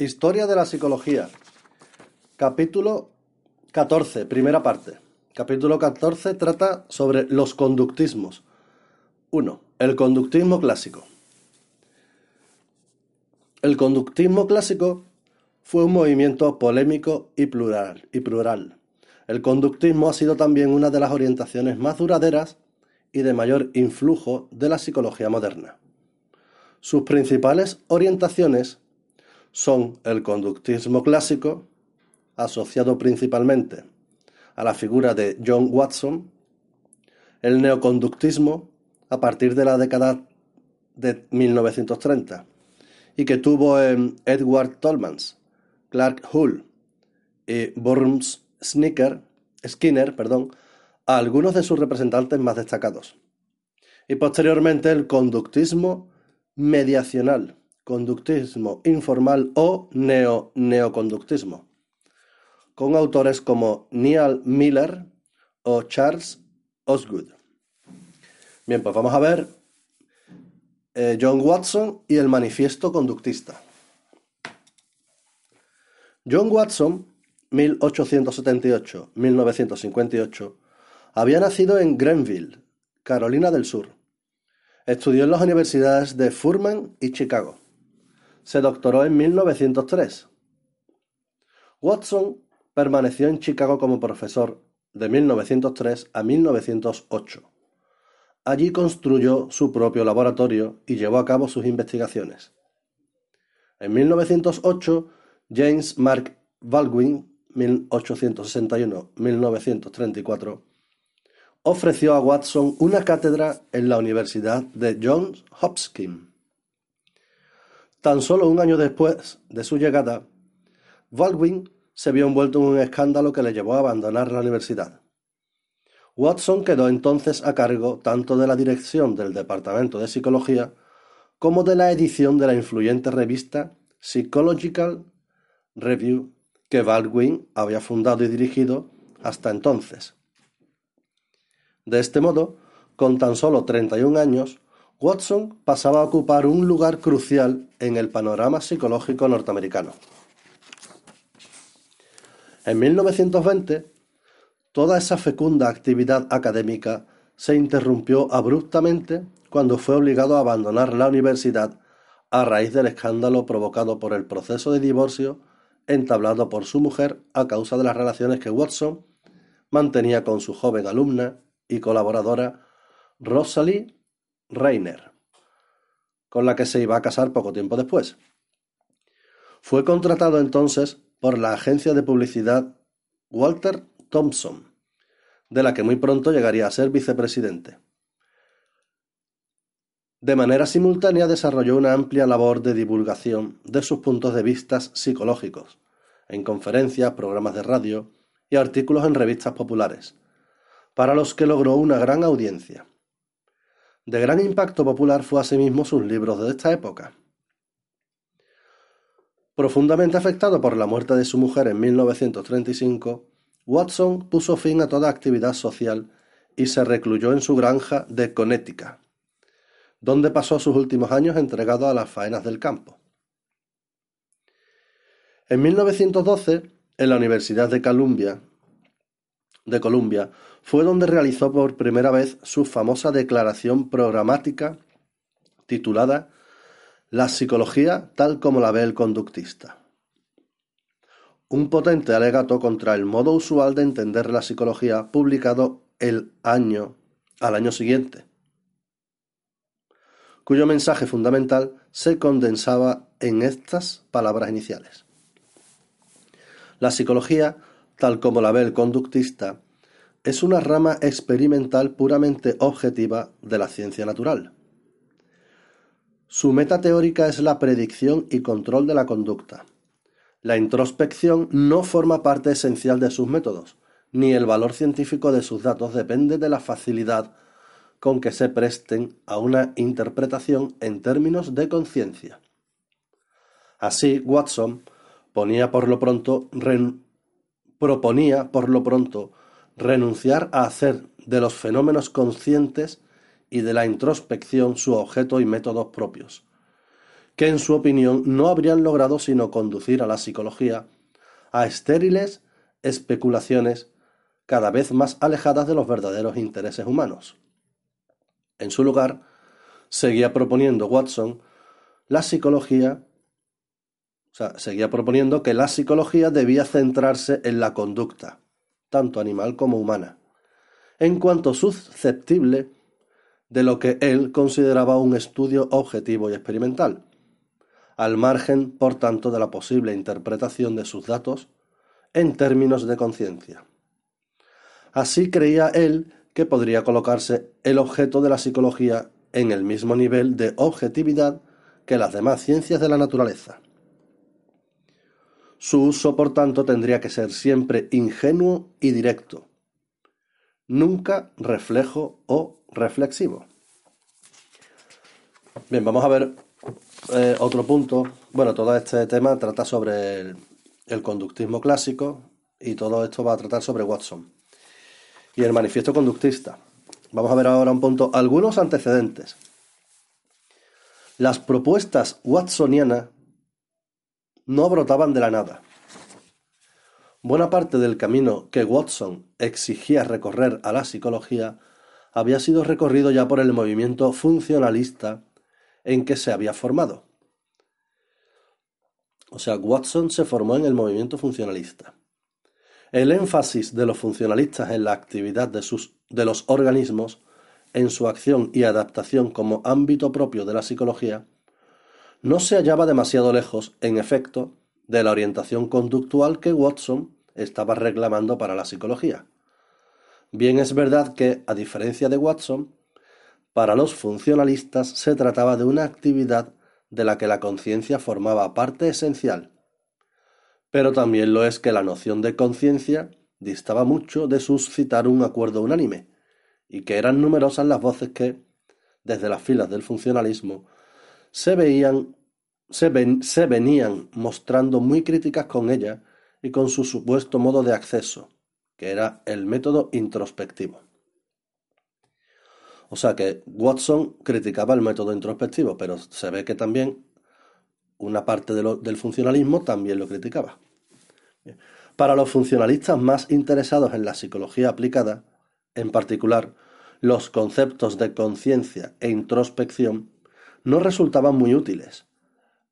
Historia de la psicología. Capítulo 14, primera parte. Capítulo 14 trata sobre los conductismos. 1. El conductismo clásico. El conductismo clásico fue un movimiento polémico y plural, y plural. El conductismo ha sido también una de las orientaciones más duraderas y de mayor influjo de la psicología moderna. Sus principales orientaciones son el conductismo clásico, asociado principalmente a la figura de John Watson, el neoconductismo a partir de la década de 1930, y que tuvo en Edward Tolmans, Clark Hull y Burns Skinner, perdón, a algunos de sus representantes más destacados. Y posteriormente el conductismo mediacional, conductismo informal o neo-neoconductismo, con autores como Neil Miller o Charles Osgood. Bien, pues vamos a ver eh, John Watson y el manifiesto conductista. John Watson, 1878-1958, había nacido en Grenville, Carolina del Sur. Estudió en las universidades de Furman y Chicago. Se doctoró en 1903. Watson permaneció en Chicago como profesor de 1903 a 1908. Allí construyó su propio laboratorio y llevó a cabo sus investigaciones. En 1908, James Mark Baldwin (1861-1934) ofreció a Watson una cátedra en la Universidad de Johns Hopkins. Tan solo un año después de su llegada, Baldwin se vio envuelto en un escándalo que le llevó a abandonar la universidad. Watson quedó entonces a cargo tanto de la dirección del Departamento de Psicología como de la edición de la influyente revista Psychological Review que Baldwin había fundado y dirigido hasta entonces. De este modo, con tan solo 31 años, Watson pasaba a ocupar un lugar crucial en el panorama psicológico norteamericano. En 1920, Toda esa fecunda actividad académica se interrumpió abruptamente cuando fue obligado a abandonar la universidad a raíz del escándalo provocado por el proceso de divorcio entablado por su mujer a causa de las relaciones que Watson mantenía con su joven alumna y colaboradora Rosalie Reiner, con la que se iba a casar poco tiempo después. Fue contratado entonces por la agencia de publicidad Walter Thompson, de la que muy pronto llegaría a ser vicepresidente. De manera simultánea desarrolló una amplia labor de divulgación de sus puntos de vista psicológicos, en conferencias, programas de radio y artículos en revistas populares, para los que logró una gran audiencia. De gran impacto popular fue asimismo sus libros de esta época. Profundamente afectado por la muerte de su mujer en 1935, Watson puso fin a toda actividad social y se recluyó en su granja de Connecticut, donde pasó sus últimos años entregado a las faenas del campo. En 1912, en la Universidad de Columbia, de Columbia fue donde realizó por primera vez su famosa declaración programática titulada La psicología tal como la ve el conductista un potente alegato contra el modo usual de entender la psicología publicado el año al año siguiente, cuyo mensaje fundamental se condensaba en estas palabras iniciales. La psicología, tal como la ve el conductista, es una rama experimental puramente objetiva de la ciencia natural. Su meta teórica es la predicción y control de la conducta. La introspección no forma parte esencial de sus métodos, ni el valor científico de sus datos depende de la facilidad con que se presten a una interpretación en términos de conciencia. Así, Watson ponía por lo pronto proponía por lo pronto renunciar a hacer de los fenómenos conscientes y de la introspección su objeto y métodos propios, que en su opinión no habrían logrado sino conducir a la psicología a estériles especulaciones cada vez más alejadas de los verdaderos intereses humanos. En su lugar, seguía proponiendo Watson la psicología, seguía proponiendo que la psicología debía centrarse en la conducta, tanto animal como humana, en cuanto susceptible de lo que él consideraba un estudio objetivo y experimental, al margen, por tanto, de la posible interpretación de sus datos en términos de conciencia. Así creía él que podría colocarse el objeto de la psicología en el mismo nivel de objetividad que las demás ciencias de la naturaleza. Su uso, por tanto, tendría que ser siempre ingenuo y directo, nunca reflejo o reflexivo. Bien, vamos a ver eh, otro punto. Bueno, todo este tema trata sobre el, el conductismo clásico y todo esto va a tratar sobre Watson y el manifiesto conductista. Vamos a ver ahora un punto, algunos antecedentes. Las propuestas watsonianas no brotaban de la nada. Buena parte del camino que Watson exigía recorrer a la psicología había sido recorrido ya por el movimiento funcionalista en que se había formado. O sea, Watson se formó en el movimiento funcionalista. El énfasis de los funcionalistas en la actividad de, sus, de los organismos, en su acción y adaptación como ámbito propio de la psicología, no se hallaba demasiado lejos, en efecto, de la orientación conductual que Watson estaba reclamando para la psicología. Bien es verdad que, a diferencia de Watson, para los funcionalistas se trataba de una actividad de la que la conciencia formaba parte esencial, pero también lo es que la noción de conciencia distaba mucho de suscitar un acuerdo unánime, y que eran numerosas las voces que, desde las filas del funcionalismo, se veían se, se venían mostrando muy críticas con ella y con su supuesto modo de acceso, que era el método introspectivo. O sea que Watson criticaba el método introspectivo, pero se ve que también una parte del funcionalismo también lo criticaba. Para los funcionalistas más interesados en la psicología aplicada, en particular, los conceptos de conciencia e introspección no resultaban muy útiles,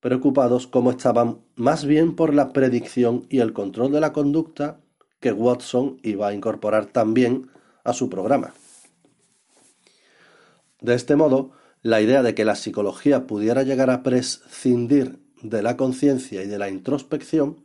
preocupados como estaban más bien por la predicción y el control de la conducta que Watson iba a incorporar también a su programa. De este modo, la idea de que la psicología pudiera llegar a prescindir de la conciencia y de la introspección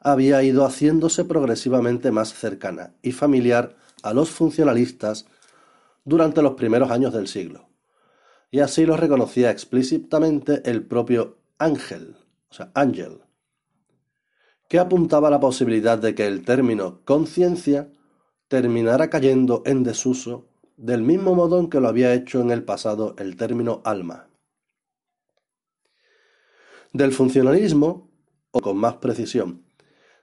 había ido haciéndose progresivamente más cercana y familiar a los funcionalistas durante los primeros años del siglo. Y así lo reconocía explícitamente el propio Ángel, o sea, Ángel, que apuntaba a la posibilidad de que el término conciencia terminara cayendo en desuso del mismo modo en que lo había hecho en el pasado el término alma. Del funcionalismo, o con más precisión,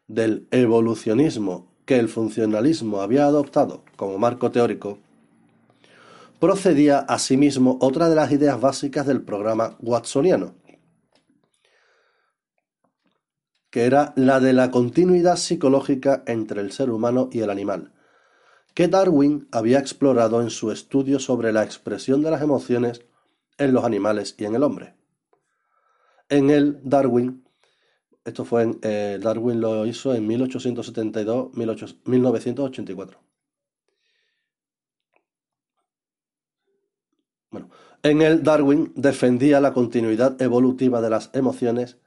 del evolucionismo que el funcionalismo había adoptado como marco teórico, procedía asimismo otra de las ideas básicas del programa watsoniano, que era la de la continuidad psicológica entre el ser humano y el animal, que Darwin había explorado en su estudio sobre la expresión de las emociones en los animales y en el hombre. En él, Darwin, esto fue en, eh, Darwin lo hizo en 1872-1984. Bueno, en él Darwin defendía la continuidad evolutiva de las emociones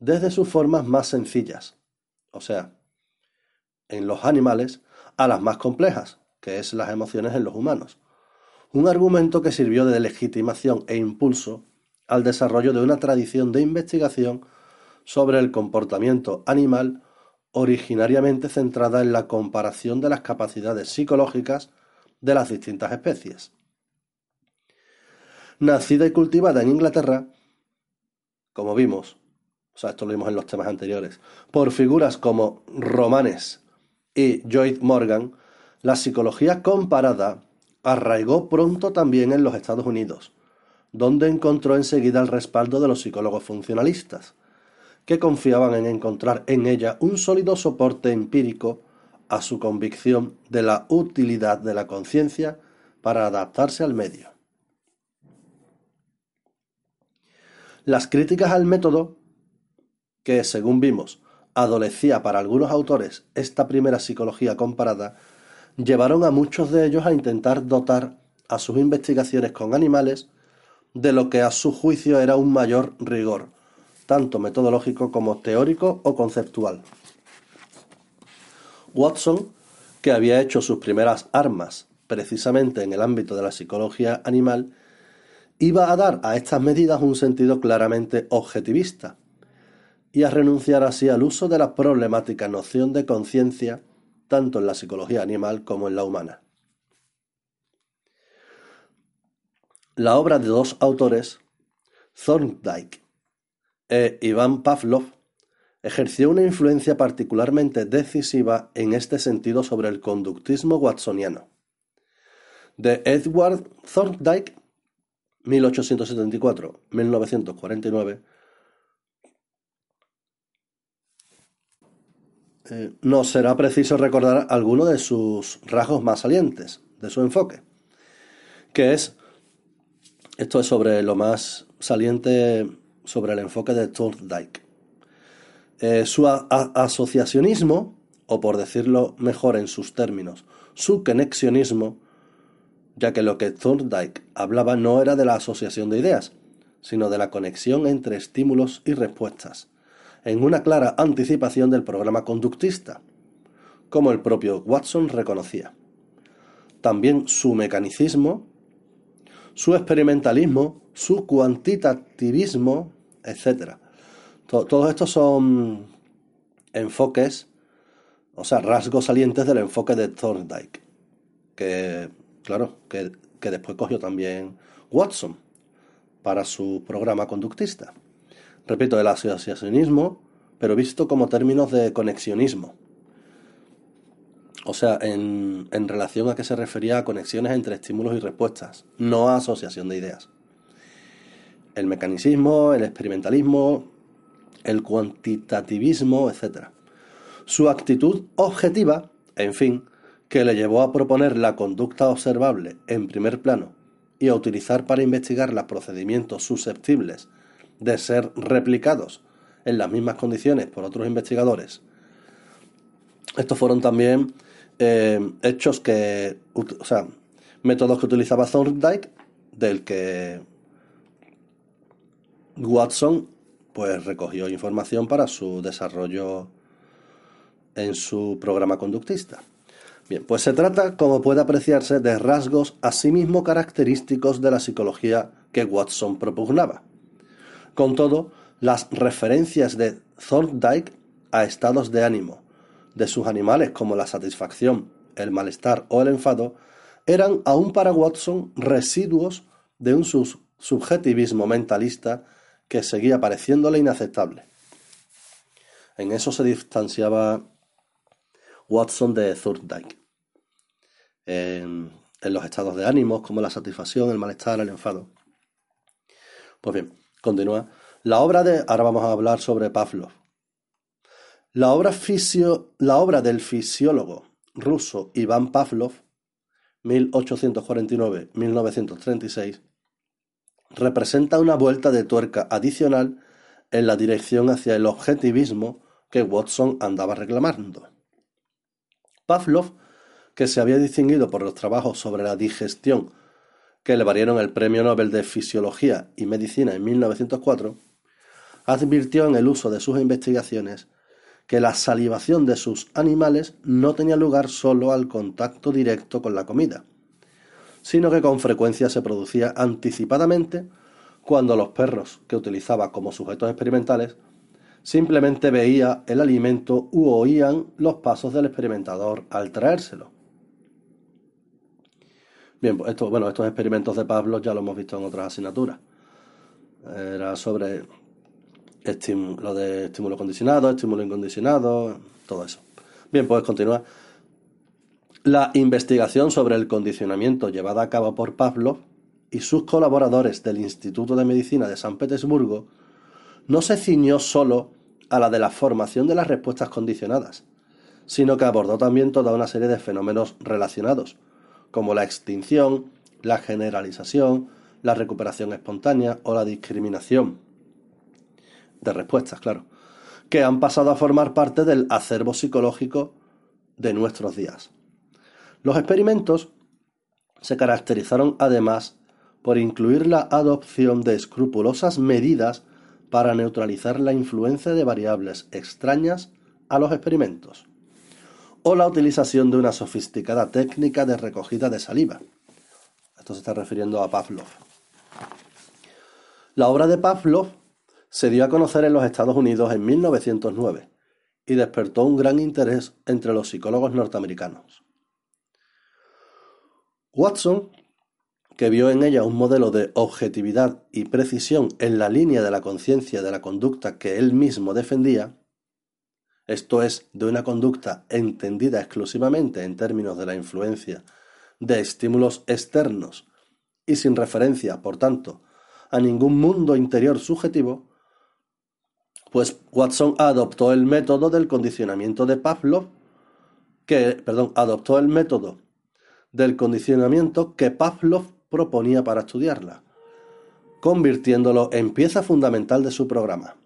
desde sus formas más sencillas, o sea, en los animales, a las más complejas, que es las emociones en los humanos. Un argumento que sirvió de legitimación e impulso al desarrollo de una tradición de investigación sobre el comportamiento animal originariamente centrada en la comparación de las capacidades psicológicas de las distintas especies. Nacida y cultivada en Inglaterra, como vimos, o sea, esto lo vimos en los temas anteriores, por figuras como Romanes y Joyce Morgan, la psicología comparada arraigó pronto también en los Estados Unidos, donde encontró enseguida el respaldo de los psicólogos funcionalistas, que confiaban en encontrar en ella un sólido soporte empírico a su convicción de la utilidad de la conciencia para adaptarse al medio. Las críticas al método, que según vimos adolecía para algunos autores esta primera psicología comparada, llevaron a muchos de ellos a intentar dotar a sus investigaciones con animales de lo que a su juicio era un mayor rigor, tanto metodológico como teórico o conceptual. Watson, que había hecho sus primeras armas precisamente en el ámbito de la psicología animal, iba a dar a estas medidas un sentido claramente objetivista y a renunciar así al uso de la problemática noción de conciencia tanto en la psicología animal como en la humana. La obra de dos autores, Thorndike e Iván Pavlov, ejerció una influencia particularmente decisiva en este sentido sobre el conductismo watsoniano. De Edward Thorndike, 1874-1949, eh, nos será preciso recordar algunos de sus rasgos más salientes, de su enfoque, que es, esto es sobre lo más saliente sobre el enfoque de Thorndike. Eh, su asociacionismo, o por decirlo mejor en sus términos, su conexionismo, ya que lo que Thorndike hablaba no era de la asociación de ideas, sino de la conexión entre estímulos y respuestas, en una clara anticipación del programa conductista, como el propio Watson reconocía. También su mecanicismo, su experimentalismo, su cuantitativismo, etc. todos estos son enfoques, o sea, rasgos salientes del enfoque de Thorndike, que, claro, que, que después cogió también Watson para su programa conductista. Repito, el asociacionismo, pero visto como términos de conexionismo. O sea, en, en, relación a que se refería a conexiones entre estímulos y respuestas, no a asociación de ideas el mecanicismo, el experimentalismo, el cuantitativismo, etc. Su actitud objetiva, en fin, que le llevó a proponer la conducta observable en primer plano y a utilizar para investigar los procedimientos susceptibles de ser replicados en las mismas condiciones por otros investigadores. Estos fueron también eh, hechos que, o sea, métodos que utilizaba Thorndike, del que Watson pues recogió información para su desarrollo en su programa conductista. Bien, pues se trata, como puede apreciarse, de rasgos asimismo característicos de la psicología que Watson propugnaba. Con todo, las referencias de Thorndike a estados de ánimo de sus animales como la satisfacción, el malestar o el enfado eran aún para Watson residuos de un subjetivismo mentalista que seguía pareciéndole inaceptable. En eso se distanciaba Watson de Thorndike. En, los estados de ánimos, como la satisfacción, el malestar, el enfado. Pues bien, continúa. La obra de. Ahora vamos a hablar sobre Pavlov. La obra, la obra del fisiólogo ruso Iván Pavlov, 1849-1936, representa una vuelta de tuerca adicional en la dirección hacia el objetivismo que Watson andaba reclamando. Pavlov, que se había distinguido por los trabajos sobre la digestión que le valieron el Premio Nobel de Fisiología y Medicina en 1904, advirtió en el uso de sus investigaciones que la salivación de sus animales no tenía lugar solo al contacto directo con la comida, sino que con frecuencia se producía anticipadamente cuando los perros que utilizaba como sujetos experimentales simplemente veía el alimento u oían los pasos del experimentador al traérselo. Bien, pues esto, bueno, estos experimentos de Pavlov ya lo hemos visto en otras asignaturas. Era sobre lo de estímulo condicionado, estímulo incondicionado, todo eso. Bien, pues continúa. La investigación sobre el condicionamiento llevada a cabo por Pavlov y sus colaboradores del Instituto de Medicina de San Petersburgo no se ciñó solo a la de la formación de las respuestas condicionadas, sino que abordó también toda una serie de fenómenos relacionados, como la extinción, la generalización, la recuperación espontánea o la discriminación de respuestas, claro, que han pasado a formar parte del acervo psicológico de nuestros días. Los experimentos se caracterizaron además por incluir la adopción de escrupulosas medidas para neutralizar la influencia de variables extrañas a los experimentos, o la utilización de una sofisticada técnica de recogida de saliva. Esto se está refiriendo a Pavlov. La obra de Pavlov se dio a conocer en los Estados Unidos en 1909 y despertó un gran interés entre los psicólogos norteamericanos. Watson, que vio en ella un modelo de objetividad y precisión en la línea de la conciencia de la conducta que él mismo defendía, esto es, de una conducta entendida exclusivamente en términos de la influencia de estímulos externos y sin referencia, por tanto, a ningún mundo interior subjetivo, pues Watson adoptó el método del condicionamiento de Pavlov, que, perdón, adoptó el método del condicionamiento que Pavlov proponía para estudiarla, convirtiéndolo en pieza fundamental de su programa.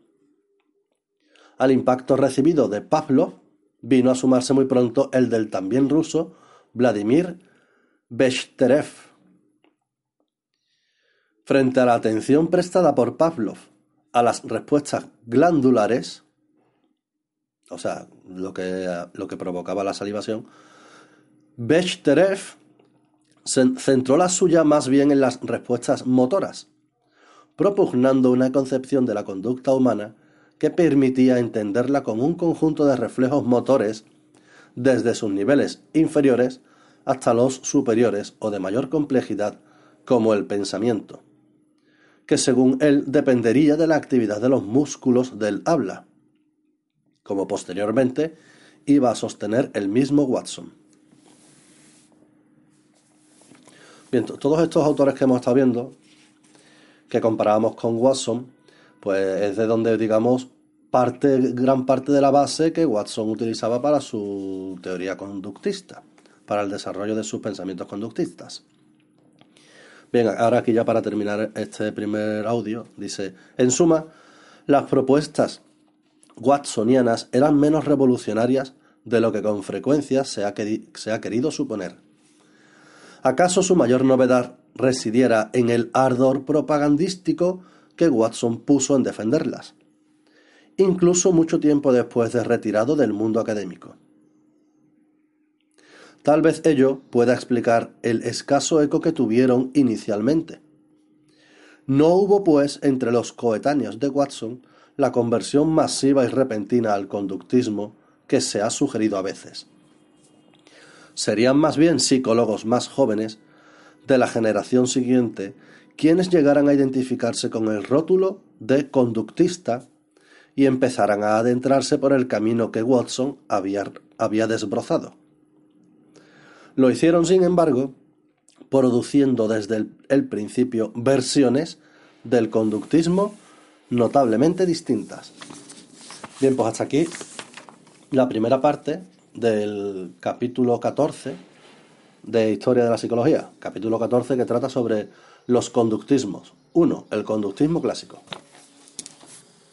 Al impacto recibido de Pavlov vino a sumarse muy pronto el del también ruso Vladimir Bechterev. Frente a la atención prestada por Pavlov a las respuestas glandulares, o sea, lo que, lo que provocaba la salivación, Bechterev centró la suya más bien en las respuestas motoras, propugnando una concepción de la conducta humana que permitía entenderla como un conjunto de reflejos motores desde sus niveles inferiores hasta los superiores o de mayor complejidad como el pensamiento que según él dependería de la actividad de los músculos del habla, como posteriormente iba a sostener el mismo Watson. Bien, todos estos autores que hemos estado viendo, que comparábamos con Watson, pues es de donde, digamos, parte, gran parte de la base que Watson utilizaba para su teoría conductista, para el desarrollo de sus pensamientos conductistas. Bien, ahora aquí ya para terminar este primer audio, dice, en suma, las propuestas watsonianas eran menos revolucionarias de lo que con frecuencia se ha, se ha querido suponer. ¿Acaso su mayor novedad residiera en el ardor propagandístico que Watson puso en defenderlas, incluso mucho tiempo después de retirado del mundo académico? Tal vez ello pueda explicar el escaso eco que tuvieron inicialmente. No hubo, pues, entre los coetáneos de Watson la conversión masiva y repentina al conductismo que se ha sugerido a veces. Serían más bien psicólogos más jóvenes de la generación siguiente quienes llegaran a identificarse con el rótulo de conductista y empezaran a adentrarse por el camino que Watson había, desbrozado. Lo hicieron, sin embargo, produciendo desde el, principio versiones del conductismo notablemente distintas. Bien, pues hasta aquí la primera parte del capítulo 14 de Historia de la Psicología. Capítulo 14 que trata sobre los conductismos. Uno, el conductismo clásico.